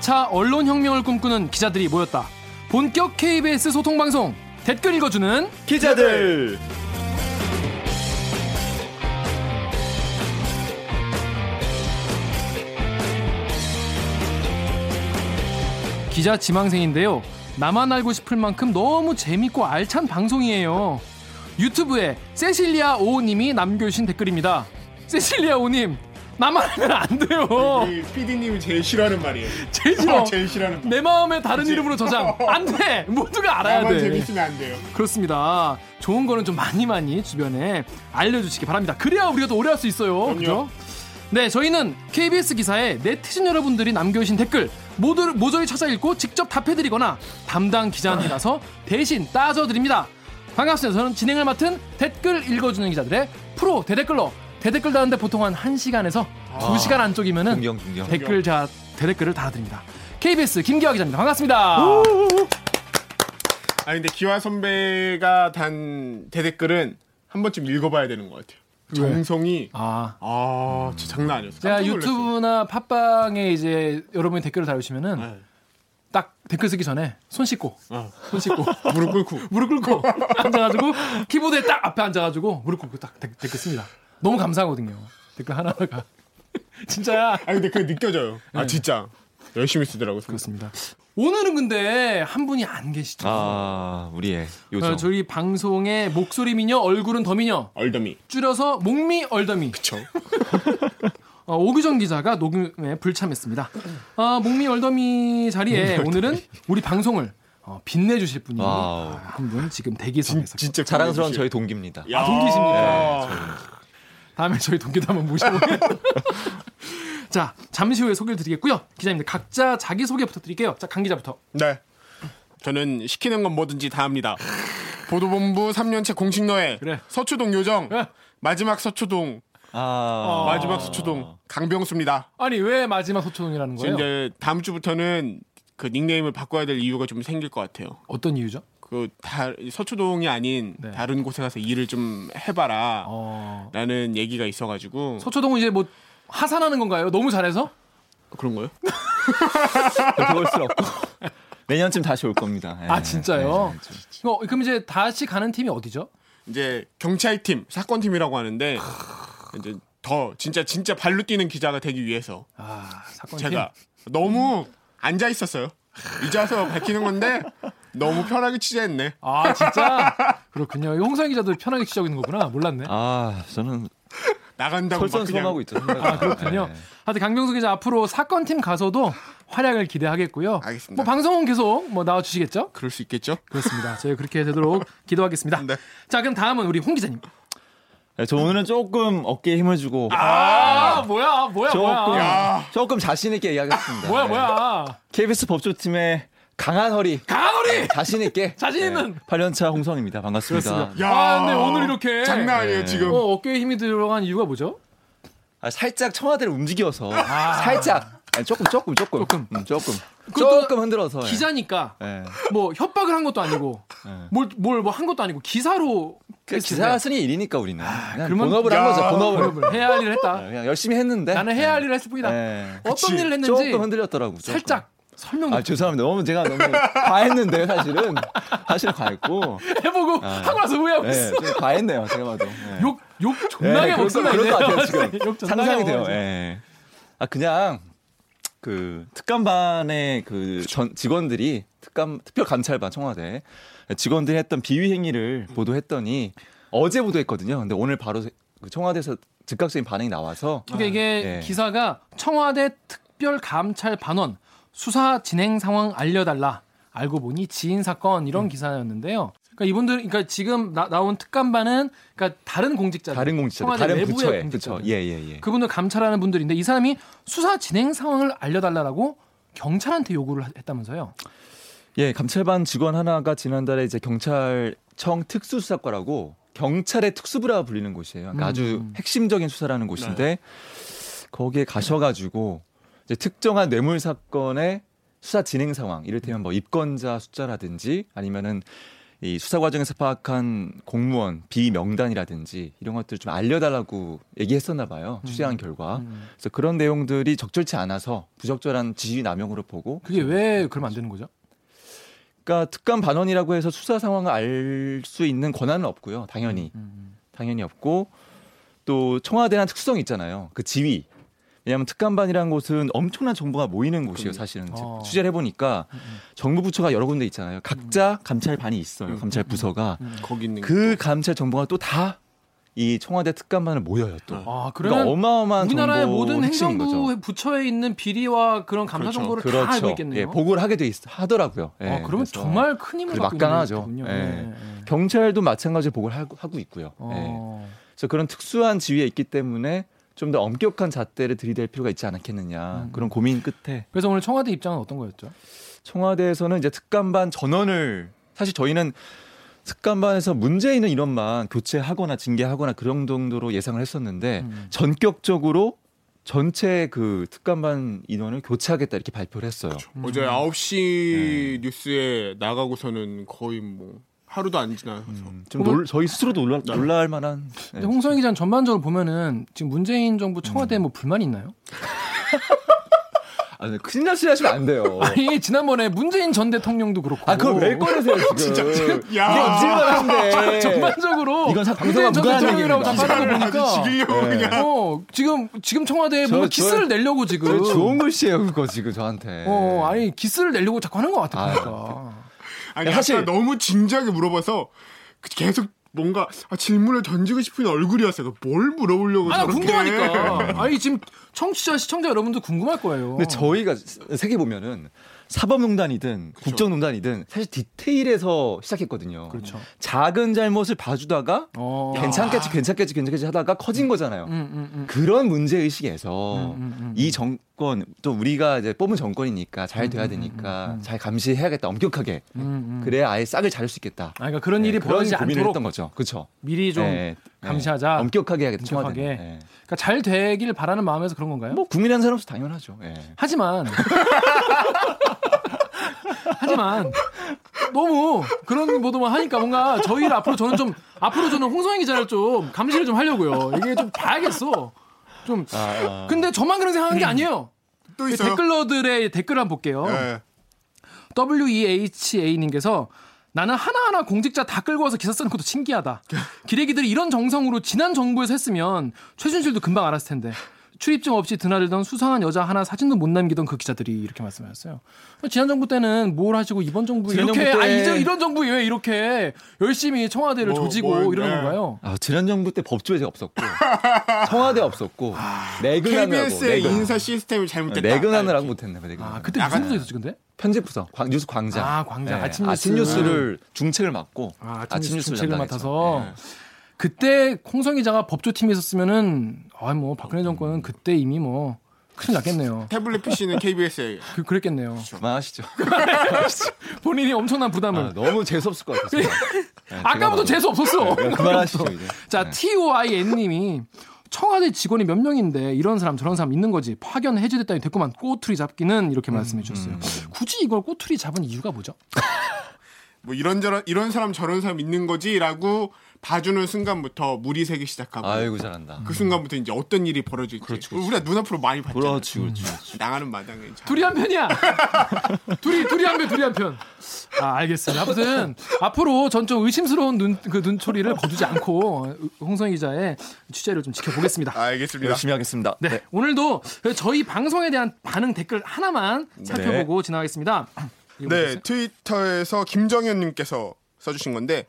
4차 언론혁명을 꿈꾸는 기자들이 모였다. 본격 KBS 소통방송 댓글 읽어주는 기자들. 기자 지망생인데요. 나만 알고 싶을 만큼 너무 재밌고 알찬 방송이에요. 유튜브에 세실리아 오님이 남겨주신 댓글입니다. 세실리아 오님, 나만 알면 안 돼요. PD님이 제일 싫어하는 말이에요. 제일 싫어. 제일 싫어하는 말. 내 마음에 다른 이름으로 저장. 안 돼. 모두가 알아야 나만 돼. 재밌으면 안 돼요. 그렇습니다. 좋은 거는 좀 많이 많이 주변에 알려주시기 바랍니다. 그래야 우리가 더 오래 할 수 있어요. 그죠? 네, 저희는 KBS 기사에 네티즌 여러분들이 남겨주신 댓글 모두 모조리 찾아 읽고 직접 답해드리거나 담당 기자한테 가서 대신 따져드립니다. 반갑습니다. 저는 진행을 맡은 댓글 읽어주는 기자들의 프로 대댓글러 대댓글 다는데 보통 한 1시간에서 2시간 안쪽이면은 존경, 존경. 댓글 자 대댓글을 달아드립니다. KBS 김기화 기자입니다. 반갑습니다. 아 근데 기화 선배가 단 대댓글은 한 번쯤 읽어봐야 되는 것 같아요. 정성이 아, 아, 진짜 장난 아니었어. 제가. 유튜브나 팟빵에 이제 여러분이 댓글을 달으시면은 네. 딱 댓글 쓰기 전에 손 씻고 어. 손 씻고 무릎 꿇고 무릎 꿇고 앉아가지고 키보드에 딱 앞에 앉아가지고 무릎 꿇고 딱 댓- 댓글 씁니다. 너무 감사하거든요. 댓글 하나하나가 진짜야. 아 근데 그게 느껴져요. 아 진짜 열심히 쓰더라고. 그렇습니다. 오늘은 근데 한 분이 안 계시죠. 아, 우리의 어, 요정. 저희 방송의 목소리 미녀, 얼굴은 더 미녀, 얼더미. 줄여서 목미 얼더미. 그쵸. 어, 오규정 기자가 녹음에 불참했습니다. 어, 목미 얼더미 자리에 오늘은 우리 방송을 어, 빛내주실 분이 와우. 한분 지금 대기석에서 진짜 자랑스러운 저희 동기입니다. 야. 동기십니까? 다음에 저희 동기도 한번 모셔보겠습니다. 자, 잠시 후에 소개를 드리겠고요. 기자님들 각자 자기 소개 부탁드릴게요. 자, 강 기자부터. 네. 저는 시키는 건 뭐든지 다 합니다. 보도본부 3년째 공식 노예. 그래. 서초동 요정. 예. 마지막 서초동. 아. 마지막 서초동. 강병수입니다. 아니 왜 마지막 소초동이라는 지금 거예요? 이제 다음 주부터는 그 닉네임을 바꿔야 될 이유가 좀 생길 것 같아요. 어떤 이유죠? 그 다, 서초동이 아닌 네. 다른 곳에 가서 일을 좀 해봐라. 어, 라는 얘기가 있어가지고 서초동은 이제 뭐 하산하는 건가요? 너무 잘해서? 그런 거요? 볼 수는 없고. 내년쯤 다시 올 겁니다. 예. 아 진짜요? 네, 네, 어, 그럼 이제 다시 가는 팀이 어디죠? 이제 경찰팀 사건팀이라고 하는데 이제 더 진짜 진짜 발로 뛰는 기자가 되기 위해서 아 사건 제가 너무 앉아 있었어요. 이제 와서 밝히는 건데 너무 편하게 취재했네. 아 진짜 그렇군요. 홍상 기자도 편하게 취재하고 있는 거구나. 몰랐네. 아, 저는 나간다고 솔선수범하고 있죠. 아 그렇군요. 네. 하여튼 강병수 기자 앞으로 사건 팀 가서도 활약을 기대하겠고요. 알겠습니다. 뭐 방송은 계속 뭐 나와 주시겠죠? 그럴 수 있겠죠? 그렇습니다. 저희 그렇게 되도록 기도하겠습니다. 네. 자 그럼 다음은 우리 홍 기자님. 네, 저 오늘은 조금 어깨에 힘을 주고 아 뭐야 뭐야 조금 뭐야 야. 조금 자신 있게 이야기하겠습니다. 뭐야 네. 뭐야 KBS 법조팀의 강한 허리 강한 허리. 자신 있게 자신 있는. 8년차 홍성입니다. 반갑습니다. 그렇습니다. 야. 아 근데 오늘 이렇게 장난 아니에요 네. 지금. 어, 어깨에 힘이 들어간 이유가 뭐죠? 아, 살짝 청와대를 움직여서 살짝 아니, 조금 조금 조금 조금. 음, 조금 그것도 조금 흔들어서 예. 기자니까 예. 뭐 협박을 한 것도 아니고 예. 뭘뭘뭐한 것도 아니고 기사로 그 기사 쓰니 일이니까 우리는 그냥 그러면- 본업을 한 야. 거죠. 본업을 본업을 해야 할 일을 했다. 그냥 열심히 했는데 나는 해야 할 일을 했을 뿐이다. 예. 어떤 그치. 일을 했는지 조금 흔들렸더라고. 조금. 살짝 설명 아 죄송합니다. 너무 제가 너무 과했는데 사실은 사실 과했고 해보고 아. 하고 나서 후회하고 예, 있어. 좀 과했네요. 제가 봐도 예. 욕, 욕 존나게 예, 먹습니다. 그럴 것. 같아요 지금 욕 상상이 돼요. 예. 아 그냥 그 특감반의 그 전 직원들이 특감 특별 감찰반 청와대 직원들이 했던 비위 행위를 보도했더니 어제 보도했거든요. 근데 오늘 바로 그 청와대에서 즉각적인 반응이 나와서 그러니까 이게 예. 기사가 청와대 특별 감찰 반원 수사 진행 상황 알려달라. 알고 보니 지인 사건 음. 이런 기사였는데요. 그러니까 이분들, 그러니까 지금 나, 나온 특감반은 그러니까 다른 공직자들, 다른 공직자들, 다른 외부의 부처에 공직자들. 그렇죠. 예예 예. 그분을 감찰하는 분들인데 이 사람이 수사 진행 상황을 알려달라고 경찰한테 요구를 했다면서요. 예, 감찰반 직원 하나가 지난달에 이제 경찰청 특수수사과라고 경찰의 특수부라 불리는 곳이에요. 그러니까 음. 아주 핵심적인 수사라는 곳인데 거기에 가셔가지고 특정한 뇌물 사건의 수사 진행 상황, 이를테면 뭐 입건자 숫자라든지 아니면은 이 수사 과정에서 파악한 공무원 비명단이라든지 이런 것들 좀 알려달라고 얘기했었나 봐요. 취재한 결과. 음. 그래서 그런 내용들이 적절치 않아서 부적절한 지시 남용으로 보고. 그게 왜 그러면 안 되는 거죠? 그러니까 특감 반원이라고 해서 수사 상황을 알 수 있는 권한은 없고요. 당연히 음. 당연히 없고 또 청와대란 특수성이 있잖아요. 그 지위. 왜냐하면 특감반이라는 곳은 엄청난 정보가 모이는 곳이에요. 사실은 어. 취재를 해보니까 정부 부처가 여러 군데 있잖아요. 각자 감찰반이 있어요. 감찰 부서가 거기 있는 그 감찰 정보가 또다 이 청와대 특감반을 모여요. 또 아, 그러니까 어마어마한 우리나라의 모든 핵심인 거죠. 행정부 부처에 있는 비리와 그런 감사 그렇죠. 정보를 다 알고 그렇죠. 있겠네요. 예, 보고를 하게 돼 있, 하더라고요. 예, 아, 그러면 그래서 정말 큰 힘을 갖고 있는 막강하죠. 거군요. 예. 예, 예. 경찰도 마찬가지로 보고를 하고, 하고 있고요. 예. 어. 그래서 그런 특수한 지위에 있기 때문에 좀 더 엄격한 잣대를 들이댈 필요가 있지 않았겠느냐 음. 그런 고민 끝에 그래서 오늘 청와대 입장은 어떤 거였죠? 청와대에서는 이제 특감반 전원을 사실 저희는 특감반에서 문제 있는 인원만 교체하거나 징계하거나 그런 정도로 예상을 했었는데 음. 전격적으로 전체 그 특감반 인원을 교체하겠다 이렇게 발표를 했어요. 어제 음. 9시 뉴스에 나가고서는 거의 뭐 하루도 안 지나서 음, 좀 놀, 저희 스스로도 놀라, 놀랄 만한 네. 근데 홍성희 기자는 전반적으로 보면은 지금 문재인 정부 청와대에 음. 뭐 불만 이 있나요? 아, 네, 큰일 날 소리 하시면 안 돼요. 아니 지난번에 문재인 전 대통령도 그렇고 아, 그걸 왜 꺼내세요, 지금. 야. 이게 잊을만한데. 전반적으로 이건 사- 문재인 전 대통령이라고 다 얘기입니다. 빠르고 보니까 죽이려고 네. 그냥 어 지금 지금 청와대에 저- 뭔가 저- 기스를 내려고 지금 저 좋은 글씨예요, 그거 지금 저한테. 어 아니 기스를 내려고 자꾸 하는 것 같아 아유. 보니까 아니 사실- 사실 너무 진지하게 물어봐서 계속 뭔가 아, 질문을 던지고 싶은 얼굴이었어요. 뭘 물어보려고 아나 저렇게. 궁금하니까. 아니 지금 청취자 시청자 여러분도 궁금할 거예요. 근데 저희가 세계 보면은 사법농단이든 국정농단이든 사실 디테일에서 시작했거든요. 그렇죠 작은 잘못을 봐주다가 어. 괜찮겠지, 괜찮겠지, 괜찮겠지 하다가 커진 거잖아요. 음, 음, 음. 그런 문제 의식에서 음, 음, 음. 이 정권 또 우리가 이제 뽑은 정권이니까 잘 돼야 되니까 잘 감시해야겠다 엄격하게. 그래야 아예 싹을 자를 수 있겠다. 아, 그러니까 그런 네, 일이 그런 벌어지지 고민을 않도록 했던 거죠. 그렇죠. 미리 좀 네, 네. 감시하자. 엄격하게 해야겠다. 엄격하게. 네. 그러니까 잘 되길 바라는 마음에서 그런 건가요? 뭐 국민 한 사람으로서 당연하죠. 예. 하지만 하지만 너무 그런 보도만 하니까 뭔가 저희를 앞으로 저는 좀 앞으로 저는 홍성희 기자를 좀 감시를 좀 하려고요. 이게 좀 봐야겠어. 좀 아, 아. 근데 저만 그런 생각하는 게 아니에요. 또그 있어요. 댓글러들의 댓글 한번 볼게요. 네. WEHA님께서 나는 하나하나 공직자 다 끌고 와서 기사 쓰는 것도 신기하다. 기레기들이 이런 정성으로 지난 정부에서 했으면 최순실도 금방 알았을 텐데. 출입증 없이 드나들던 수상한 여자 하나 사진도 못 남기던 그 기자들이 이렇게 말씀하셨어요. 지난 정부 때는 뭘 하시고 이번 정부 이렇게 정부 아 때- 이제 이런 정부 왜 이렇게 열심히 청와대를 뭐, 조지고 뭐, 이러는 네. 건가요? 아, 지난 정부 때 법조회제 없었고 청와대 없었고 내근하느라고 KBS의 내근. 인사 시스템이 잘못됐다. 내근하느라고 못했나 봐. 내근. 아 그때 무슨 부서 있었지 근데? 편집부서 광, 뉴스 광장. 아, 광장. 네, 아침 아침 뉴스. 뉴스를 중책을 맡고 아, 아침 뉴스 중책을 담당했죠. 맡아서 네. 그때 홍성 기자가 법조팀에 있었으면은 아 뭐 박근혜 정권은 그때 이미 뭐 큰일 났겠네요. 태블릿 PC는 KBS에 그, 그랬겠네요. 그만하시죠. 본인이 엄청난 부담을. 아, 너무 재수 없을 것 같아서. 네, 아까부터 재수 없었어. 네, 그만하시죠 이제. 자, 네. TOIN님이 청와대 직원이 몇 명인데 이런 사람 저런 사람 있는 거지. 파견 해제됐다니 됐구만 꼬투리 잡기는 이렇게 말씀해 주셨어요. 굳이 이걸 꼬투리 잡은 이유가 뭐죠? 뭐 이런저런 이런 사람 저런 사람 있는 거지라고 봐주는 순간부터 물이 새기 시작하고 아이고 잘한다. 그 순간부터 이제 어떤 일이 벌어질지 그렇죠, 우리가 눈앞으로 많이 봤잖아요. 그렇지 그렇지. 나가는 마당에 잘. 둘이 한 편이야. 둘이 둘이 한 편, 둘이 한 편. 아, 알겠습니다. 아무튼 앞으로 전 좀 의심스러운 눈 그 눈초리를 거두지 않고 홍성희 기자의 취재를 좀 지켜보겠습니다. 알겠습니다. 열심히 하겠습니다. 네, 오늘도 저희 방송에 대한 반응 댓글 하나만 살펴보고 지나가겠습니다. 네. 트위터에서 김정현님께서 써주신 건데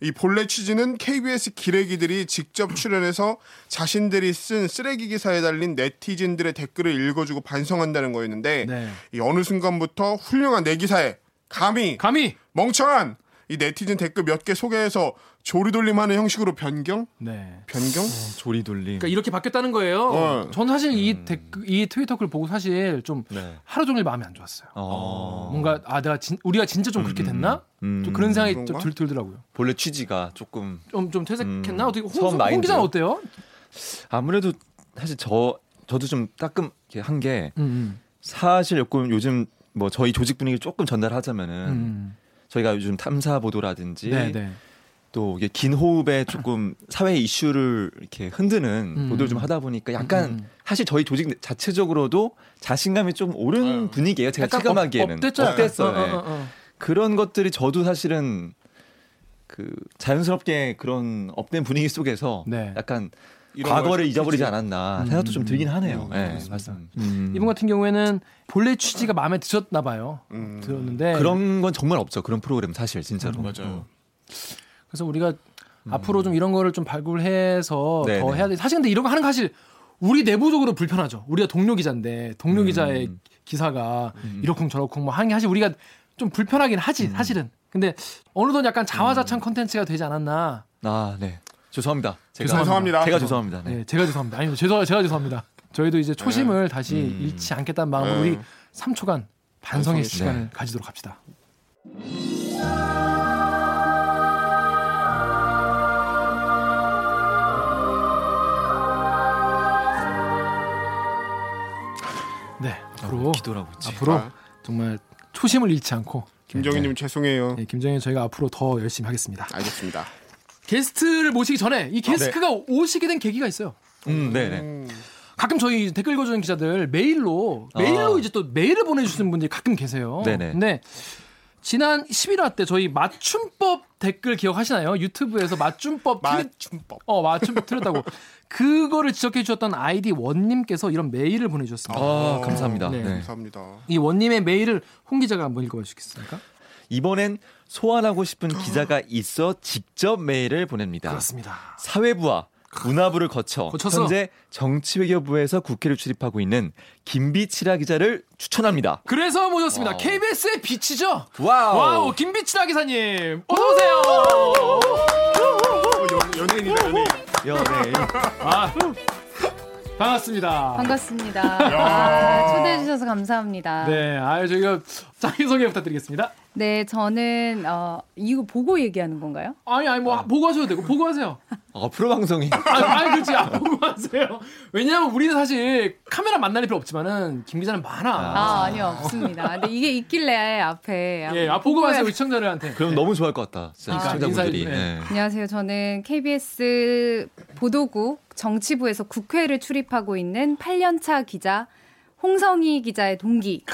이 본래 취지는 KBS 기레기들이 직접 출연해서 자신들이 쓴 쓰레기 기사에 달린 네티즌들의 댓글을 읽어주고 반성한다는 거였는데 네. 이 어느 순간부터 훌륭한 내 기사에 감히 감히 멍청한 이 네티즌 댓글 몇 개 소개해서 조리돌림하는 형식으로 변경? 네. 변경? 조리돌림. 그러니까 이렇게 바뀌었다는 거예요. 어. 전 사실 이 댓글, 이 트위터 글 보고 사실 좀 네. 하루 종일 마음이 안 좋았어요. 어. 뭔가 아 내가 진, 우리가 진짜 좀 그렇게 됐나? 음. 좀 그런 생각이 좀 그런가? 들, 들더라고요. 본래 취지가 조금 좀좀 퇴색했나? 음, 어떻게 홍, 홍. 기자는 어때요? 아무래도 사실 저 저도 좀 따끔 한게 음, 사실 조금 요즘 뭐 저희 조직 분위기 조금 전달하자면은 음. 저희가 요즘 탐사 보도라든지 네, 네. 또 이게 긴 호흡에 조금 사회 이슈를 이렇게 흔드는 음. 보도를 좀 하다 보니까 약간 음. 사실 저희 조직 자체적으로도 자신감이 좀 오른 아유. 분위기예요. 제가 체감하기에는 up. up됐어요. 어, 예. 어, 어, 어. 그런 것들이 저도 사실은 그 자연스럽게 그런 up된 분위기 속에서 네. 약간 과거를 걸 잊어버리지 그치. 않았나 음. 생각도 좀 들긴 하네요. 음, 예, 맞습니다. 음. 이분 같은 경우에는 본래 취지가 마음에 드셨나 봐요. 음. 들었는데 그런 건 정말 없죠. 그런 프로그램 사실 진짜로. 맞아요. 그래서 우리가 앞으로 좀 이런 거를 좀 발굴해서 음. 네네. 더 해야 돼. 사실 근데 이런 거 하는 거 사실 우리 내부적으로 불편하죠. 우리가 동료 기자인데 동료 음. 기자의 기사가 이러쿵 저러쿵 뭐 하는 게 사실 우리가 좀 불편하긴 하지 음. 사실은. 근데 어느덧 약간 자화자찬 컨텐츠가 되지 않았나. 아, 네. 죄송합니다. 제가 죄송합니다. 제가 죄송합니다. 네. 네, 제가 죄송합니다. 아니 죄송 제가 죄송합니다. 저희도 이제 초심을 다시 음. 잃지 않겠다는 마음으로 네. 우리 3초간 반성의 시간을 네. 가지도록 합시다. 기도라고 있지. 앞으로 아. 정말 초심을 잃지 않고 김정희님 죄송해요. 네, 김정희 저희가 앞으로 더 열심히 하겠습니다. 알겠습니다. 게스트를 모시기 전에 이 게스트가 오시게 된 계기가 있어요. 음, 네, 네. 음. 가끔 저희 댓글 읽어주는 기자들 메일로 메일로 아. 이제 또 메일을 보내주시는 분들이 가끔 계세요. 네네. 근데 지난 11화 때 저희 맞춤법 댓글 기억하시나요? 유튜브에서 맞춤법 틀- 맞춤법. 어 맞춤법 틀렸다고 그거를 지적해 주셨던 아이디 원님께서 이런 메일을 보내주셨습니다. 아, 감사합니다. 네. 네. 감사합니다. 이 원님의 메일을 홍 기자가 한번 읽어주시겠습니까? 이번엔 소환하고 싶은 기자가 있어 직접 메일을 보냅니다. 그렇습니다. 사회부와 문화부를 거쳐 거쳐서. 현재 정치외교부에서 국회를 출입하고 있는 김빛이라 기자를 추천합니다. 그래서 모셨습니다. 와우. KBS의 빛이죠. 와우. 와우, 김빛이라 기자님, 어서 오세요. 어, 연, 연예인이다 연예인. 연예인. 아, 반갑습니다. 반갑습니다. 아, 초대해 주셔서 감사합니다. 네. 네, 아 저희가 자기 소개 부탁드리겠습니다. 저는 어, 이거 보고 얘기하는 건가요? 아니 아니 뭐 보고 하셔도 되고 보고 하세요. 아, 프로 방송이. 아니, 아니 그렇지, 아, 보고 하세요. 왜냐하면 우리는 사실 카메라 만날 일 필요 없지만은 김 기자는 많아. 아, 아 니요 없습니다. 근데 이게 있길래 앞에 예, 아 보고 하세요 우리 시청자들한테. 그럼 너무 좋아할 것 같다. 진짜 아, 시청자분들이. 인사해 주네. 네. 안녕하세요. 저는 KBS 보도국 정치부에서 국회를 출입하고 있는 8년차 기자 홍성희 기자의 동기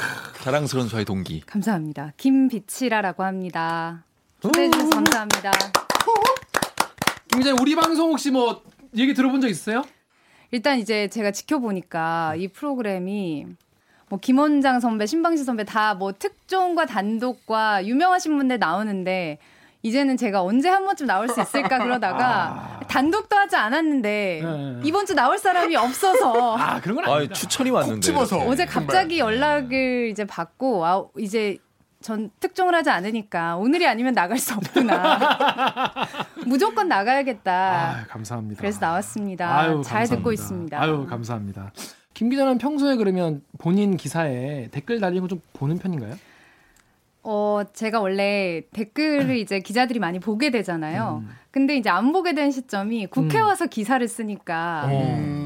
자랑스러운 저희 동기. 감사합니다. 김비치라라고 합니다. 초대해 주셔서 감사합니다. 김 기자 우리 방송 혹시 뭐 얘기 들어본 적 있어요? 일단 이제 제가 지켜보니까 이 프로그램이 뭐 김원장 선배, 신방시 선배 다 뭐 특종과 단독과 유명하신 분들 나오는데 이제는 제가 언제 한 번쯤 나올 수 있을까 그러다가 단독도 하지 않았는데 네. 이번 주 나올 사람이 없어서 아 그런 건 아, 아니다. 추천이 왔는데. 어제 갑자기 연락을 이제 받고 아 이제 전 특종을 하지 않으니까 오늘이 아니면 나갈 수 없구나. 무조건 나가야겠다. 아, 감사합니다. 그래서 나왔습니다. 아유, 잘 감사합니다. 듣고 있습니다. 아유 감사합니다. 김 기자는 평소에 그러면 본인 기사에 댓글 달리는 거좀 보는 편인가요? 어, 제가 원래 댓글을 이제 기자들이 많이 보게 되잖아요. 근데 이제 안 보게 된 시점이 국회 음. 와서 기사를 쓰니까 음.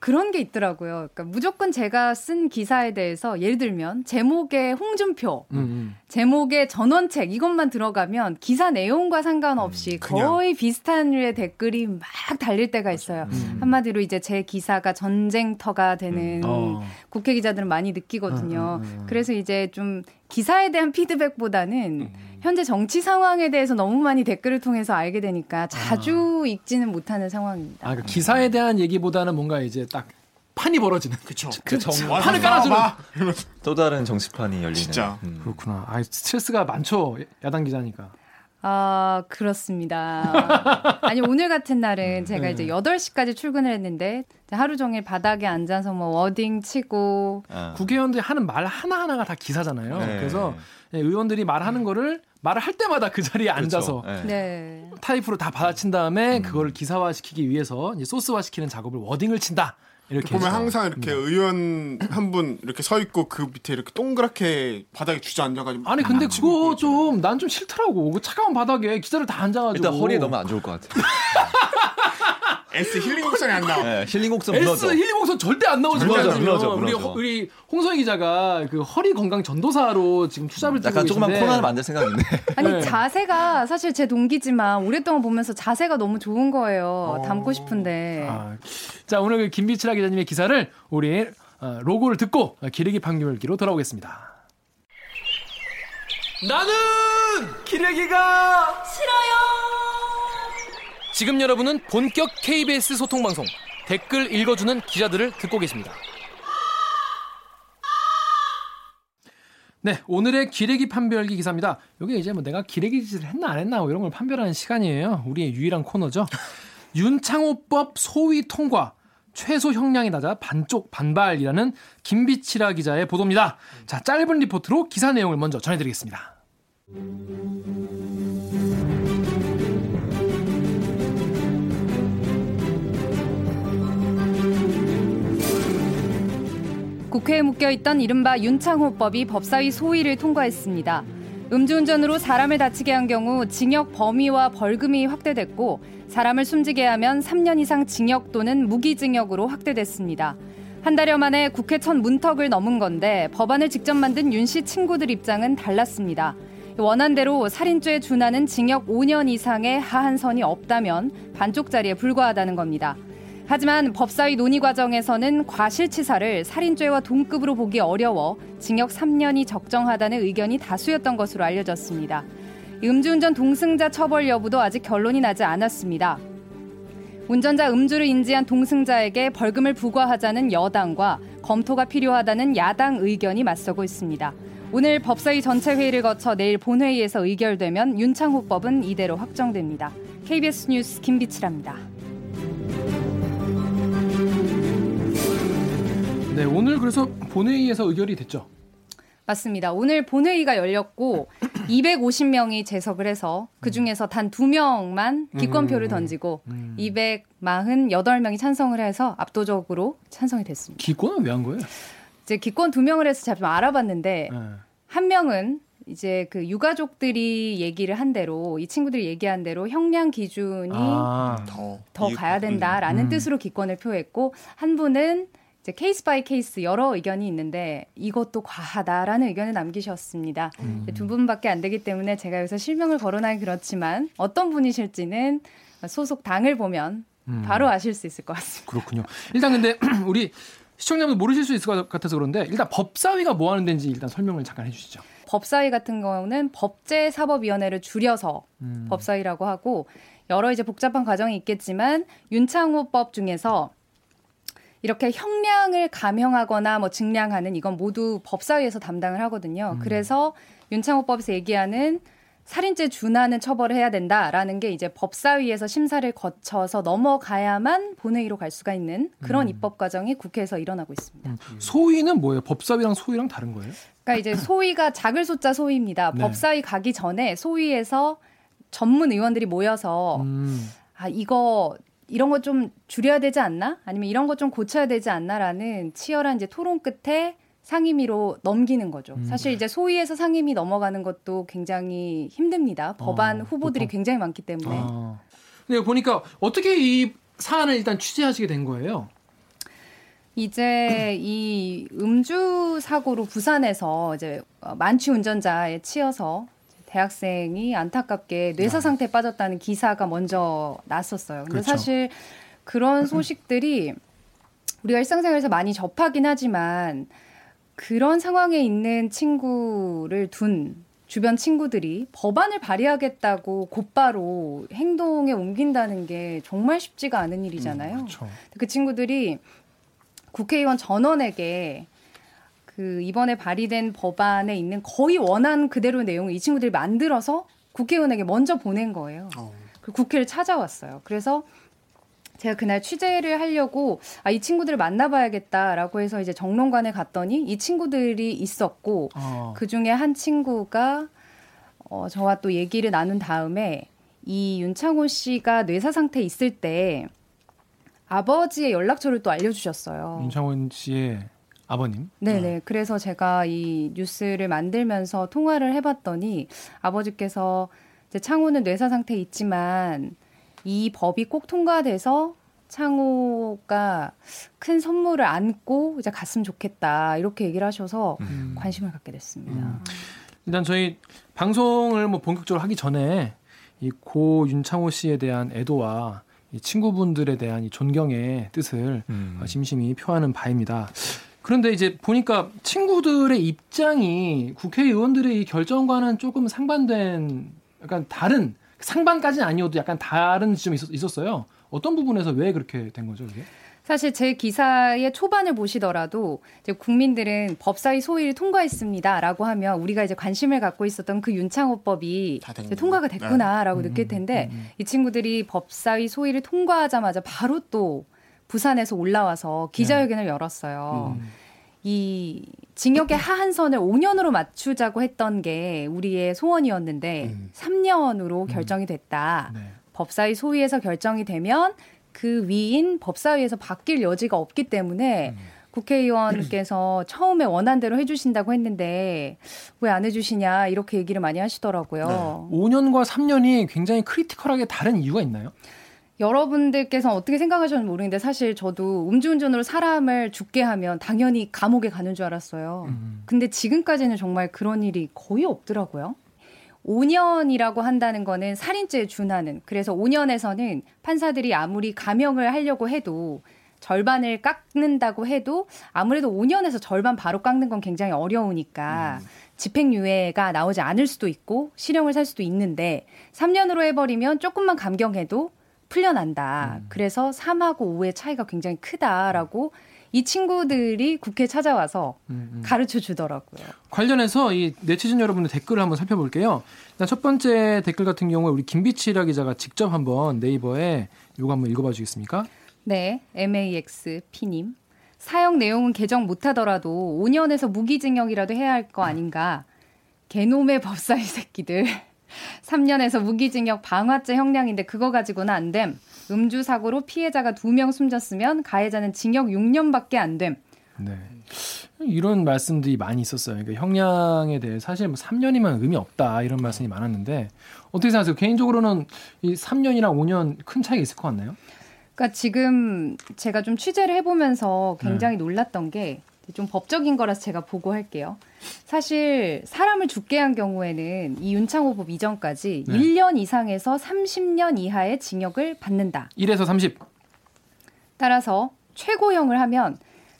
그런 게 있더라고요. 그러니까 무조건 제가 쓴 기사에 대해서 예를 들면 제목에 홍준표, 음, 음. 제목에 전원책 이것만 들어가면 기사 내용과 상관없이 그냥. 거의 비슷한 류의 댓글이 막 달릴 때가 있어요. 음. 한마디로 이제 제 기사가 전쟁터가 되는 어. 국회 기자들은 많이 느끼거든요. 음, 음, 음. 그래서 이제 좀 기사에 대한 피드백보다는 현재 정치 상황에 대해서 너무 많이 댓글을 통해서 알게 되니까 자주 읽지는 못하는 상황입니다. 아, 그 기사에 대한 얘기보다는 뭔가 이제 딱 판이 벌어지는. 그쵸. 그 정, 와, 판을 깔아주는. 또 다른 정치판이 열리는. 진짜. 음. 그렇구나. 아, 스트레스가 많죠. 야당 기자니까. 아, 그렇습니다. 아니, 오늘 같은 날은 제가 네. 이제 8시까지 출근을 했는데 하루 종일 바닥에 앉아서 뭐 워딩 치고 아. 국회의원들이 하는 말 하나하나가 다 기사잖아요. 네. 그래서 예, 의원들이 말하는 거를 말을 할 때마다 그 자리에 그렇죠. 앉아서 네. 네. 타이프로 다 받아친 다음에 음. 그거를 기사화시키기 위해서 이제 소스화시키는 작업을 wording을 친다. 이렇게 보면 해서. 항상 이렇게 의원 한 분 이렇게 서 있고 그 밑에 이렇게 동그랗게 바닥에 주저앉아가지고 아니 근데 막 그거 치고 좀 난 좀 싫더라고. 그 차가운 바닥에 기자들 다 앉아가지고 일단 허리에 너무 안 좋을 것 같아요. S 힐링 곡선이 안 나와. 네, 힐링 곡선 S 무너져. 힐링 곡선 절대 안 나오죠. 무너져, 지금. 무너져, 우리 무너져. 허- 우리 홍성희 기자가 그 허리 건강 전도사로 지금 투잡을 뛰고 약간 조그만 계신데 코너를 만들 생각인데. 아니 네. 자세가 사실 제 동기지만 오랫동안 보면서 자세가 너무 좋은 거예요. 담고 싶은데. 아, 자 오늘 그 김비치라 기자님의 기사를 우리 어, 로고를 듣고 어, 기레기 판결기로 돌아오겠습니다. 나는 기레기가 싫어요. 지금 여러분은 본격 KBS 소통 방송 댓글 읽어주는 기자들을 듣고 계십니다. 네, 오늘의 기레기 판별기 기사입니다. 이게 이제 뭐 내가 기레기 짓을 했나 안 했나 뭐 이런 걸 판별하는 시간이에요. 우리의 유일한 코너죠. 윤창호법 소위 통과. 최소 형량이 낮아 반쪽 반발이라는 김비치라 기자의 보도입니다. 자, 짧은 리포트로 기사 내용을 먼저 전해드리겠습니다. 국회에 묶여있던 이른바 윤창호법이 법사위 소위를 통과했습니다. 음주운전으로 사람을 다치게 한 경우 징역 범위와 벌금이 확대됐고 사람을 숨지게 하면 3년 이상 징역 또는 무기징역으로 확대됐습니다. 한 달여 만에 국회 첫 문턱을 넘은 건데 법안을 직접 만든 윤 씨 친구들 입장은 달랐습니다. 원안대로 살인죄에 준하는 징역 5년 이상의 하한선이 없다면 반쪽짜리에 불과하다는 겁니다. 하지만 법사위 논의 과정에서는 과실치사를 살인죄와 동급으로 보기 어려워 징역 3년이 적정하다는 의견이 다수였던 것으로 알려졌습니다. 음주운전 동승자 처벌 여부도 아직 결론이 나지 않았습니다. 운전자 음주를 인지한 동승자에게 벌금을 부과하자는 여당과 검토가 필요하다는 야당 의견이 맞서고 있습니다. 오늘 법사위 전체 회의를 거쳐 내일 본회의에서 의결되면 윤창호법은 이대로 확정됩니다. KBS 뉴스 김비치랍니다. 네, 오늘 그래서 본회의에서 의결이 됐죠. 맞습니다. 오늘 본회의가 열렸고 250명이 재석을 해서 그 중에서 단 2명만 기권표를 던지고 248명이 찬성을 해서 압도적으로 찬성이 됐습니다. 기권은 왜 한 거예요? 이제 기권 2명을 해서 제가 좀 알아봤는데 네. 한 명은 이제 그 유가족들이 얘기를 한 대로 이 친구들이 얘기한 대로 형량 기준이 아, 더, 더 이- 가야 된다라는 음. 뜻으로 기권을 표했고 한 분은 이제 case by case 여러 의견이 있는데 이것도 과하다라는 의견을 남기셨습니다. 음. 두 분밖에 안 되기 때문에 제가 여기서 실명을 거론하기 그렇지만 어떤 분이실지는 소속 당을 보면 음. 바로 아실 수 있을 것 같습니다. 그렇군요. 일단 근데 우리 시청자분 모르실 수 있을 것 같아서 그런데 일단 법사위가 뭐 하는 데인지 일단 설명을 잠깐 해주시죠. 법사위 같은 경우는 법제사법위원회를 줄여서 음. 법사위라고 하고 여러 이제 복잡한 과정이 있겠지만 윤창호법 중에서 이렇게 형량을 감형하거나 뭐 증량하는 이건 모두 법사위에서 담당을 하거든요. 음. 그래서 윤창호법에서 얘기하는 살인죄 준하는 처벌을 해야 된다라는 게 이제 법사위에서 심사를 거쳐서 넘어가야만 본회의로 갈 수가 있는 그런 음. 입법 과정이 국회에서 일어나고 있습니다. 소위는 뭐예요? 법사위랑 소위랑 다른 거예요? 그러니까 이제 소위가 작을 숫자 소위입니다. 네. 법사위 가기 전에 소위에서 전문 의원들이 모여서 음. 아 이거 이런 거 좀 줄여야 되지 않나? 아니면 이런 거 좀 고쳐야 되지 않나라는 치열한 이제 토론 끝에 상임위로 넘기는 거죠. 음. 사실 이제 소위에서 상임위 넘어가는 것도 굉장히 힘듭니다. 법안 어, 후보들이 보통. 굉장히 많기 때문에. 아. 근데 보니까 어떻게 이 사안을 일단 취재하시게 된 거예요? 이제 이 음주 사고로 부산에서 이제 어, 만취 운전자에 치여서 대학생이 안타깝게 뇌사 상태에 빠졌다는 기사가 먼저 났었어요. 근데 그렇죠. 사실 그런 소식들이 우리가 일상생활에서 많이 접하긴 하지만 그런 상황에 있는 친구를 둔 주변 친구들이 법안을 발의하겠다고 곧바로 행동에 옮긴다는 게 정말 쉽지가 않은 일이잖아요. 그렇죠. 그 친구들이 국회의원 전원에게 그 이번에 발의된 법안에 있는 거의 원한 그대로 내용을 이 친구들이 만들어서 국회의원에게 먼저 보낸 거예요. 어. 그 국회를 찾아왔어요. 그래서 제가 그날 취재를 하려고 아, 이 친구들을 만나봐야겠다라고 해서 이제 정론관에 갔더니 이 친구들이 있었고 어. 그 중에 한 친구가 어, 저와 또 얘기를 나눈 다음에 이 윤창호 씨가 뇌사 상태에 있을 때 아버지의 연락처를 또 알려주셨어요. 윤창원 씨의 아버님. 네네. 그래서 제가 이 뉴스를 만들면서 통화를 해봤더니 아버지께서 이제 창호는 뇌사 상태에 있지만 이 법이 꼭 통과돼서 창호가 큰 선물을 안고 이제 갔으면 좋겠다 이렇게 얘기를 하셔서 음. 관심을 갖게 됐습니다. 음. 일단 저희 방송을 뭐 본격적으로 하기 전에 이 고 윤창호 씨에 대한 애도와 이 친구분들에 대한 이 존경의 뜻을 음. 어, 심심히 표하는 바입니다. 그런데 이제 보니까 친구들의 입장이 국회의원들의 이 결정과는 조금 상반된 약간 다른 상반까지는 아니어도 약간 다른 지점이 있었, 있었 어요. 어떤 부분에서 왜 그렇게 된 거죠, 이게? 사실 제 기사의 초반을 보시더라도 이제 국민들은 법사위 소위를 통과했습니다라고 하면 우리가 이제 관심을 갖고 있었던 그 윤창호법이. 통과가 됐구나라고 음, 느낄 텐데 음, 음. 이 친구들이 법사위 소위를 통과하자마자 바로 또 부산에서 올라와서 기자회견을 열었어요. 음. 이 징역의 하한선을 5년으로 맞추자고 했던 게 우리의 소원이었는데 음. 3년으로 결정이 됐다. 네. 법사위 소위에서 결정이 되면 그 위인 법사위에서 바뀔 여지가 없기 때문에 국회의원께서 처음에 원한대로 해주신다고 했는데 왜 안 해주시냐 이렇게 얘기를 많이 하시더라고요. 5년과 3년이 굉장히 크리티컬하게 다른 이유가 있나요? 여러분들께서 어떻게 생각하셨는지 모르겠는데 사실 저도 음주운전으로 사람을 죽게 하면 당연히 감옥에 가는 줄 알았어요. 음. 근데 지금까지는 정말 그런 일이 거의 없더라고요. 5년이라고 한다는 거는 살인죄에 준하는 그래서 5년에서는 판사들이 아무리 감형을 하려고 해도 절반을 깎는다고 해도 아무래도 5년에서 절반 바로 깎는 건 굉장히 어려우니까 집행유예가 나오지 않을 수도 있고 실형을 살 수도 있는데 3년으로 해버리면 조금만 감경해도 풀려난다. 그래서 3하고 5의 차이가 굉장히 크다라고 이 친구들이 국회에 찾아와서 음, 음. 가르쳐 주더라고요. 관련해서 이 네티즌 여러분의 댓글을 한번 살펴볼게요. 일단 첫 번째 댓글 같은 경우에 우리 김비치라 기자가 직접 한번 네이버에 이거 한번 읽어봐 주겠습니까? 네, MAXP님. 사형 내용은 개정 못하더라도 5년에서 무기징역이라도 해야 할 거 아닌가. 개놈의 법사위 새끼들. 3년에서 무기징역 방화죄 형량인데 그거 가지고는 안 됨. 음주 사고로 피해자가 2명 숨졌으면 가해자는 징역 6년밖에 안 됨. 네. 이런 말씀들이 많이 있었어요. 그러니까 형량에 대해 사실 뭐 3년이면 의미 없다 이런 말씀이 많았는데 어떻게 생각하세요? 개인적으로는 이 3년이랑 5년 큰 차이가 있을 것 같나요? 그러니까 지금 제가 좀 취재를 해보면서 굉장히 놀랐던 게 좀 법적인 거라서 제가 보고할게요. 사실 사람을 죽게 한 경우에는 이 윤창호법 이전까지 네. 1년 이상에서 30년 이하의 징역을 받는다. 1에서 30. 따라서 최고형을 하면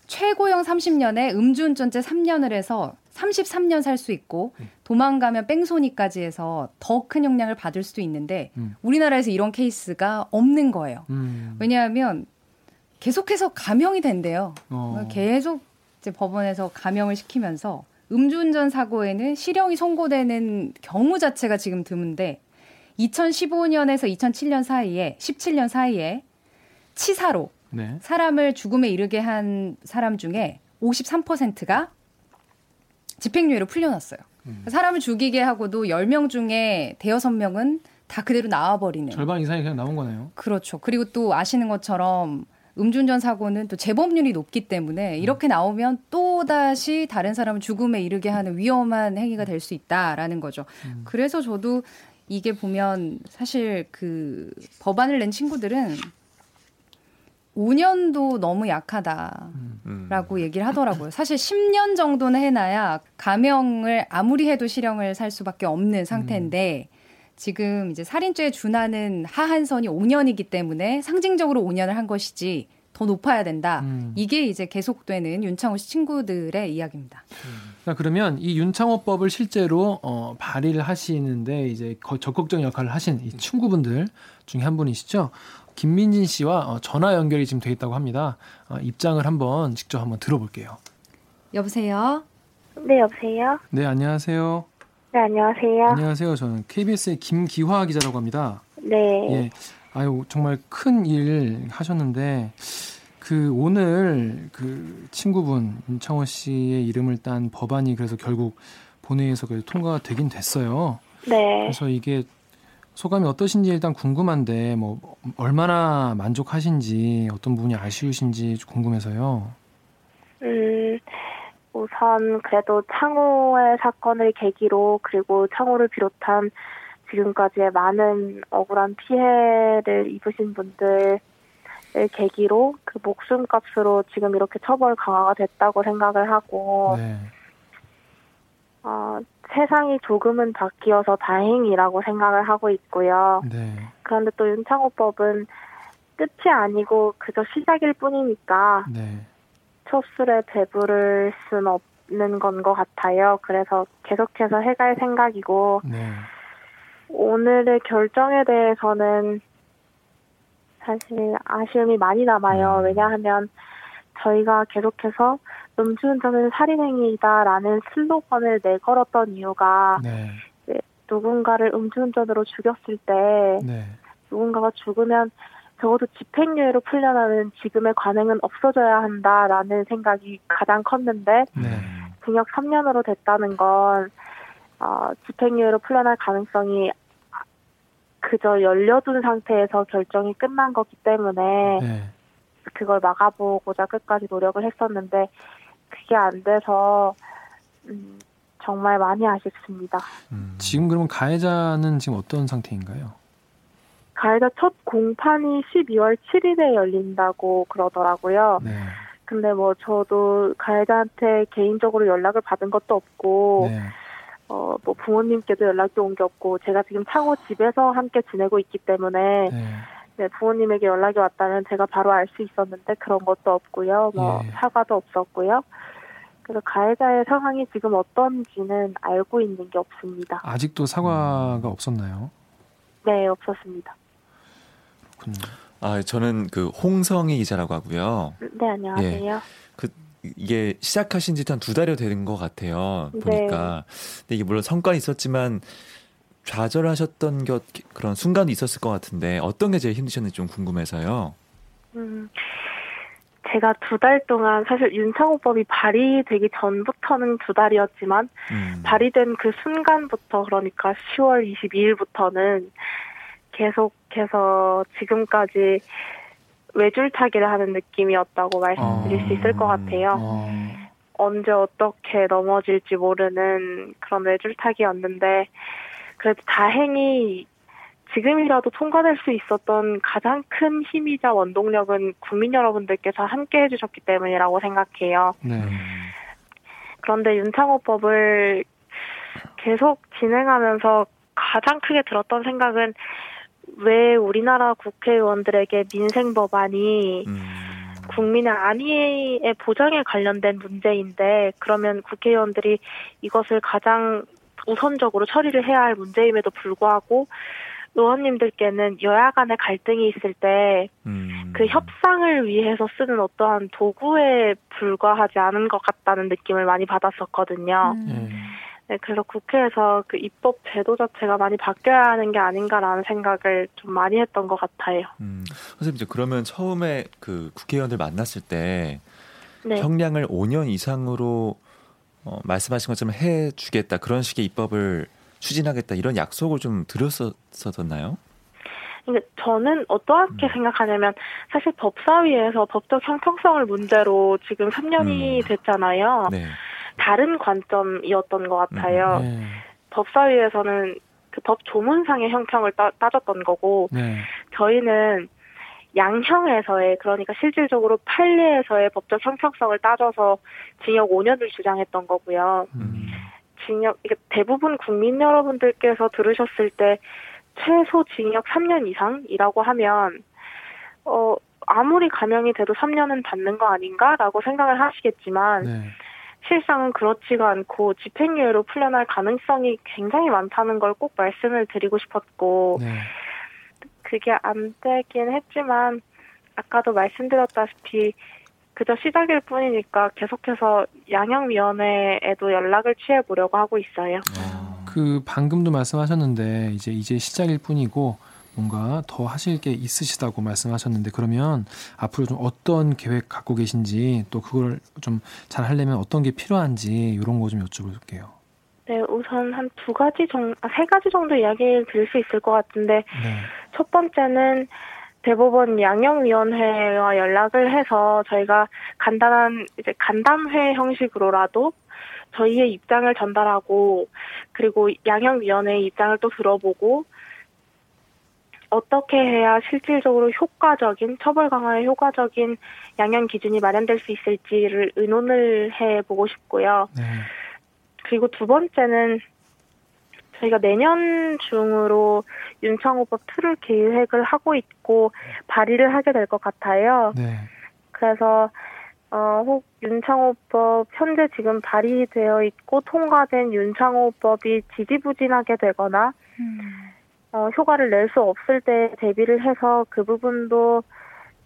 최고형 30년에 음주운전죄 3년을 해서 33년 살 수 있고 도망가면 뺑소니까지 해서 더 큰 형량을 받을 수도 있는데 음. 우리나라에서 이런 케이스가 없는 거예요. 음. 왜냐하면 계속해서 감형이 된대요. 어. 계속 이제 법원에서 감형을 시키면서 음주운전 사고에는 실형이 선고되는 경우 자체가 지금 드문데 2015년에서 2007년 사이에 17년 사이에 치사로 네. 사람을 죽음에 이르게 한 사람 중에 53%가 집행유예로 풀려났어요. 음. 사람을 죽이게 하고도 10명 중에 대여섯 명은 다 그대로 나와버리는. 절반 이상이 그냥 나온 거네요. 그렇죠. 그리고 또 아시는 것처럼 음주운전 사고는 또 재범률이 높기 때문에 이렇게 나오면 또 다시 다른 사람을 죽음에 이르게 하는 위험한 행위가 될 수 있다라는 거죠. 그래서 저도 이게 보면 사실 그 법안을 낸 친구들은 5년도 너무 약하다. 음. 라고 얘기를 하더라고요. 사실 10년 정도는 해놔야 감형을 아무리 해도 실형을 살 수밖에 없는 상태인데 지금 이제 살인죄에 준하는 하한선이 5년이기 때문에 상징적으로 5년을 한 것이지 더 높아야 된다. 음. 이게 이제 계속되는 윤창호 씨 친구들의 이야기입니다. 자, 그러면 이 윤창호법을 실제로 어, 발의를 하시는데 이제 거- 적극적 역할을 하신 이 친구분들 중에 한 분이시죠. 김민진 씨와 어, 전화 연결이 지금 돼 있다고 합니다. 어, 입장을 한번 직접 한번 들어볼게요. 여보세요? 네, 여보세요? 네, 안녕하세요. 네, 안녕하세요. 안녕하세요. 저는 KBS의 김기화 기자라고 합니다. 네. 예. 아유, 정말 큰 일 하셨는데 그 오늘 그 친구분 윤창호 씨의 이름을 딴 법안이 그래서 결국 본회의에서 그 통과가 되긴 됐어요. 네. 그래서 이게 소감이 어떠신지 일단 궁금한데 뭐 얼마나 만족하신지 어떤 부분이 아쉬우신지 궁금해서요. 음, 우선 그래도 창호의 사건을 계기로 그리고 창호를 비롯한 지금까지의 많은 억울한 피해를 입으신 분들의 계기로 그 목숨값으로 지금 이렇게 처벌 강화가 됐다고 생각을 하고 네. 어, 세상이 조금은 바뀌어서 다행이라고 생각을 하고 있고요. 네. 그런데 또 윤창호법은 끝이 아니고 그저 시작일 뿐이니까 네. 촛술에 배부를 순 없는 건 것 같아요. 그래서 계속해서 해갈 생각이고 네. 오늘의 결정에 대해서는 사실 아쉬움이 많이 남아요. 음. 왜냐하면 저희가 계속해서 음주운전은 살인행위이다라는 슬로건을 내걸었던 이유가 네. 누군가를 음주운전으로 죽였을 때 네. 누군가가 죽으면 적어도 집행유예로 풀려나는 지금의 관행은 없어져야 한다라는 생각이 가장 컸는데 네. 징역 3년으로 됐다는 건 어, 집행유예로 풀려날 가능성이 그저 열려둔 상태에서 결정이 끝난 거기 때문에 네. 그걸 막아보고자 끝까지 노력을 했었는데 그게 안 돼서 음, 정말 많이 아쉽습니다. 음. 지금 그러면 가해자는 지금 어떤 상태인가요? 가해자 첫 공판이 12월 7일에 열린다고 그러더라고요. 네. 근데 뭐 저도 가해자한테 개인적으로 연락을 받은 것도 없고 네. 어 뭐 부모님께도 연락이 온 게 없고 제가 지금 창호 집에서 함께 지내고 있기 때문에 네. 네, 부모님에게 연락이 왔다면 제가 바로 알 수 있었는데 그런 것도 없고요. 뭐 예. 사과도 없었고요. 그래서 가해자의 상황이 지금 어떤지는 알고 있는 게 없습니다. 아직도 사과가 없었나요? 네, 없었습니다. 그렇군요. 아, 저는 그 홍성희 기자라고 하고요. 네, 안녕하세요. 이게 시작하신 지 한 두 달여 되는 것 같아요. 네. 보니까. 근데 이게 물론 성과는 있었지만 좌절하셨던 것 그런 순간도 있었을 것 같은데 어떤 게 제일 힘드셨는지 좀 궁금해서요. 음, 제가 두 달 동안 사실 윤창호법이 발의되기 전부터는 두 달이었지만 음. 발의된 그 순간부터 그러니까 10월 22일부터는 계속해서 지금까지 외줄타기를 하는 느낌이었다고 말씀드릴 수 있을 것 같아요. 어, 언제 어떻게 넘어질지 모르는 그런 외줄타기였는데 그래도 다행히 지금이라도 통과될 수 있었던 가장 큰 힘이자 원동력은 국민 여러분들께서 함께 해주셨기 때문이라고 생각해요. 네. 그런데 윤창호법을 계속 진행하면서 가장 크게 들었던 생각은 왜 우리나라 국회의원들에게 민생 법안이 음. 국민의 안위의 보장에 관련된 문제인데 그러면 국회의원들이 이것을 가장 우선적으로 처리를 해야 할 문제임에도 불구하고 의원님들께는 여야 간의 갈등이 있을 때그 음. 협상을 위해서 쓰는 어떠한 도구에 불과하지 않은 것 같다는 느낌을 많이 받았었거든요. 음. 예. 네, 그래서 국회에서 그 입법 제도 자체가 많이 바뀌어야 하는 게 아닌가라는 생각을 좀 많이 했던 것 같아요. 음. 선생님 이제 그러면 처음에 그 국회의원들 만났을 때 네. 형량을 5년 이상으로 어, 말씀하신 것처럼 해주겠다 그런 식의 입법을 추진하겠다 이런 약속을 좀 드렸었었나요? 그러니까 저는 어떠하게 음. 생각하냐면 사실 법사위에서 법적 형평성을 문제로 지금 3년이 음. 됐잖아요. 네. 다른 관점이었던 것 같아요. 네. 법사위에서는 그 법 조문상의 형평을 따, 따졌던 거고 네. 저희는 양형에서의 그러니까 실질적으로 판례에서의 법적 형평성을 따져서 징역 5년을 주장했던 거고요. 음. 징역 이게 대부분 국민 여러분들께서 들으셨을 때 최소 징역 3년 이상이라고 하면 어 아무리 감형이 돼도 3년은 받는 거 아닌가라고 생각을 하시겠지만 네. 실상은 그렇지가 않고 집행유예로 풀려날 가능성이 굉장히 많다는 걸 꼭 말씀을 드리고 싶었고 네. 그게 안 되긴 했지만 아까도 말씀드렸다시피 그저 시작일 뿐이니까 계속해서 양형위원회에도 연락을 취해 보려고 하고 있어요. 아. 그 방금도 말씀하셨는데 이제 이제 시작일 뿐이고 뭔가 더 하실 게 있으시다고 말씀하셨는데 그러면 앞으로 좀 어떤 계획 갖고 계신지 또 그걸 좀 잘 하려면 어떤 게 필요한지 이런 거 좀 여쭤볼게요. 네, 우선 한 두 가지 정도, 아, 세 가지 정도 이야기를 드릴 수 있을 것 같은데 네. 첫 번째는 대법원 양형위원회와 연락을 해서 저희가 간단한 이제 간담회 형식으로라도 저희의 입장을 전달하고 그리고 양형위원회의 입장을 또 들어보고 어떻게 해야 실질적으로 효과적인 처벌 강화에 효과적인 양형 기준이 마련될 수 있을지를 의논을 해 보고 싶고요. 네. 그리고 두 번째는 저희가 내년 중으로 윤창호법 2를 계획을 하고 있고 발의를 하게 될 것 같아요. 네. 그래서 어, 혹 윤창호법 현재 지금 발의되어 있고 통과된 윤창호법이 지지부진하게 되거나 음. 어, 효과를 낼 수 없을 때 대비를 해서 그 부분도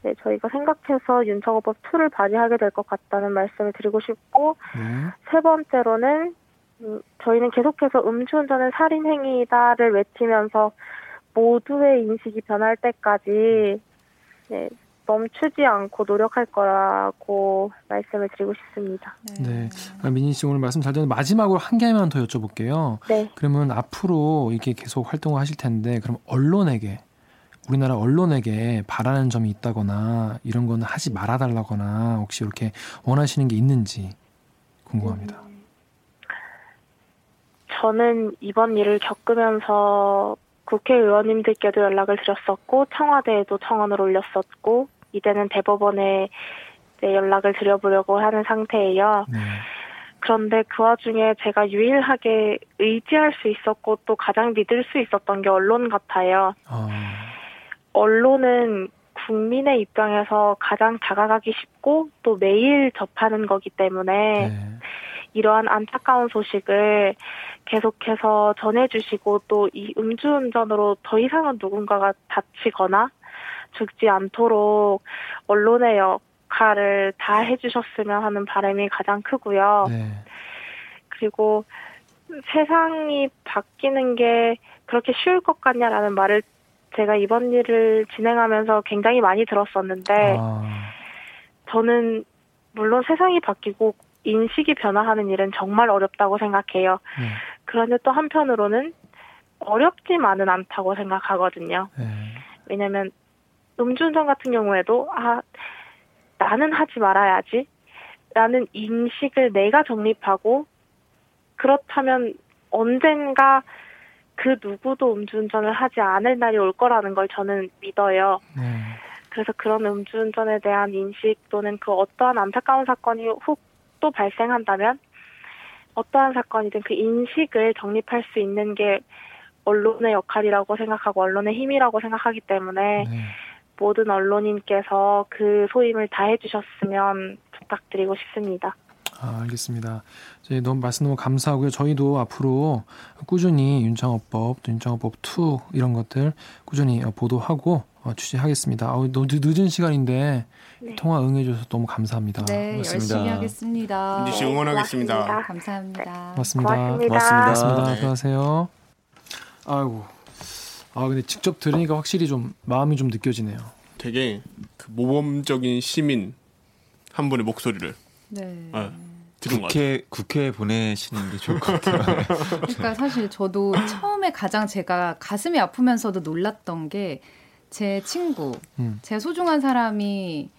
네, 저희가 생각해서 윤창호법 2를 발의하게 될 것 같다는 말씀을 드리고 싶고 네. 세 번째로는 음, 저희는 계속해서 음주운전은 살인행위다를 외치면서 모두의 인식이 변할 때까지 네, 멈추지 않고 노력할 거라고 말씀을 드리고 싶습니다. 네. 아, 민희 씨 오늘 말씀 잘 듣는데 마지막으로 한 개만 더 여쭤볼게요. 네. 그러면 앞으로 이렇게 계속 활동을 하실 텐데 그럼 언론에게 우리나라 언론에게 바라는 점이 있다거나 이런 거는 하지 말아달라거나 혹시 이렇게 원하시는 게 있는지 궁금합니다. 저는 이번 일을 겪으면서 국회의원님들께도 연락을 드렸었고 청와대에도 청원을 올렸었고 이제는 대법원에 연락을 드려보려고 하는 상태예요. 네. 그런데 그 와중에 제가 유일하게 의지할 수 있었고 또 가장 믿을 수 있었던 게 언론 같아요. 어, 언론은 국민의 입장에서 가장 다가가기 쉽고 또 매일 접하는 거기 때문에 네. 이러한 안타까운 소식을 계속해서 전해주시고 또 이 음주운전으로 더 이상은 누군가가 다치거나 죽지 않도록 언론의 역할을 다 해주셨으면 하는 바람이 가장 크고요. 네. 그리고 세상이 바뀌는 게 그렇게 쉬울 것 같냐라는 말을 제가 이번 일을 진행하면서 굉장히 많이 들었었는데 아, 저는 물론 세상이 바뀌고 인식이 변화하는 일은 정말 어렵다고 생각해요. 네. 그런데 또 한편으로는 어렵지만은 않다고 생각하거든요. 네. 왜냐면 음주운전 같은 경우에도 아 나는 하지 말아야지 라는 인식을 내가 정립하고 그렇다면 언젠가 그 누구도 음주운전을 하지 않을 날이 올 거라는 걸 저는 믿어요. 네. 그래서 그런 음주운전에 대한 인식 또는 그 어떠한 안타까운 사건이 혹 또 발생한다면 어떠한 사건이든 그 인식을 정립할 수 있는 게 언론의 역할이라고 생각하고 언론의 힘이라고 생각하기 때문에 네. 모든 언론인께서 그 소임을 다해 주셨으면 부탁드리고 싶습니다. 아, 알겠습니다. 저희 너무 말씀 너무 감사하고요. 저희도 앞으로 꾸준히 윤창호법, 또 윤창호법 2 이런 것들 꾸준히 어, 보도하고 어, 취재하겠습니다. 아우, 너무 늦- 늦은 시간인데 네. 통화 응해주셔서 너무 감사합니다. 네, 고맙습니다. 열심히 하겠습니다. 민지 씨 응원하겠습니다. 고맙습니다. 감사합니다. 고맙습니다. 고맙습니다. 고맙습니다. 고맙습니다. 네. 수고하세요. 아이고. 아, 근데 직접 들으니까 확실히 좀 마음이 좀 느껴지네요. 되게 그 모범적인 시민 한 분의 목소리를 네. 들은 같아요. 국회 국회에 보내시는 게 좋을 것 같아요. 그러니까 사실 저도 처음에 가장 제가 가슴이 아프면서도 놀랐던 게 제 친구, 음. 제 소중한 사람이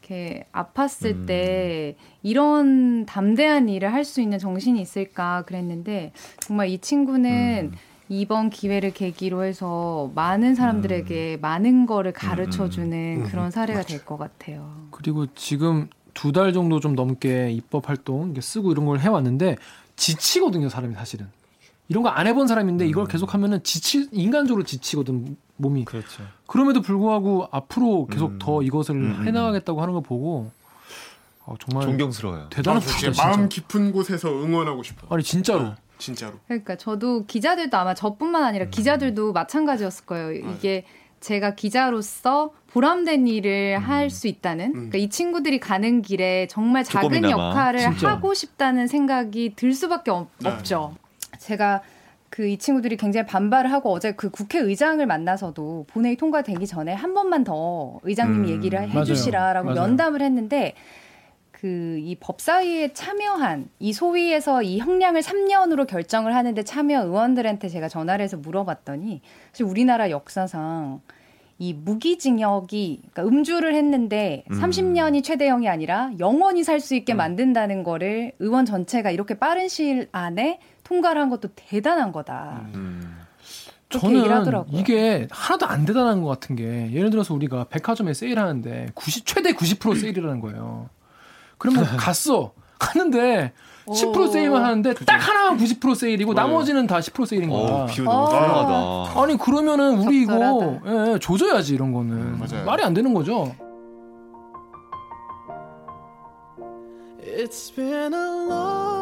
이렇게 아팠을 음. 때 이런 담대한 일을 할 수 있는 정신이 있을까 그랬는데 정말 이 친구는 음. 이번 기회를 계기로 해서 많은 사람들에게 많은 거를 가르쳐 주는 음. 그런 사례가 될 것 같아요. 그리고 지금 두 달 정도 좀 넘게 입법 활동 쓰고 이런 걸 해왔는데 지치거든요, 사람이 사실은. 이런 거 안 해본 사람인데 이걸 계속 하면은 지치 인간적으로 지치거든 몸이. 그렇죠. 그럼에도 불구하고 앞으로 계속 음. 더 이것을 음. 해나가겠다고 하는 거 보고 어, 정말 존경스러워요. 대단한 아, 진짜 분이다, 마음. 깊은 곳에서 응원하고 싶어. 아니 진짜로. 어, 진짜로. 그러니까 저도 기자들도 아마 저뿐만 아니라 기자들도 마찬가지였을 거예요. 이게 제가 기자로서 보람된 일을 할수 있다는 그러니까 이 친구들이 가는 길에 정말 작은 조금이나마. 역할을 진짜. 하고 싶다는 생각이 들 수밖에 없, 네. 없죠. 제가 그 이 친구들이 굉장히 반발을 하고 어제 그 국회의장을 만나서도 본회의 통과되기 전에 한 번만 더 의장님이 음, 얘기를. 해주시라라고. 면담을 했는데 그 이 법사위에 참여한 이 소위에서 이 형량을 3년으로 결정을 하는데 참여 의원들한테 제가 전화를 해서 물어봤더니 사실 우리나라 역사상 이 무기징역이 그러니까 음주를 했는데 음. 30년이 최대형이 아니라 영원히 살 수 있게 만든다는 거를 의원 전체가 이렇게 빠른 시일 안에 통과를 한 것도 대단한 거다. 음. 저는 하더라고요. 이게 하나도 안 대단한 것 같은 게 예를 들어서 우리가 백화점에 세일하는데 90 최대 90% 세일이라는 거예요. 그러면 갔어 갔는데 10% 오. 세일만 하는데 딱 하나만 90% 세일이고 맞아요. 나머지는 다 10% 세일인 거야. 어, 비유 너무 어. 훌륭하다. 아니 그러면은 우리 이거 적절하다. 예, 예, 조져야지 이런 거는 음, 맞아요. 말이 안 되는 거죠. It's been a long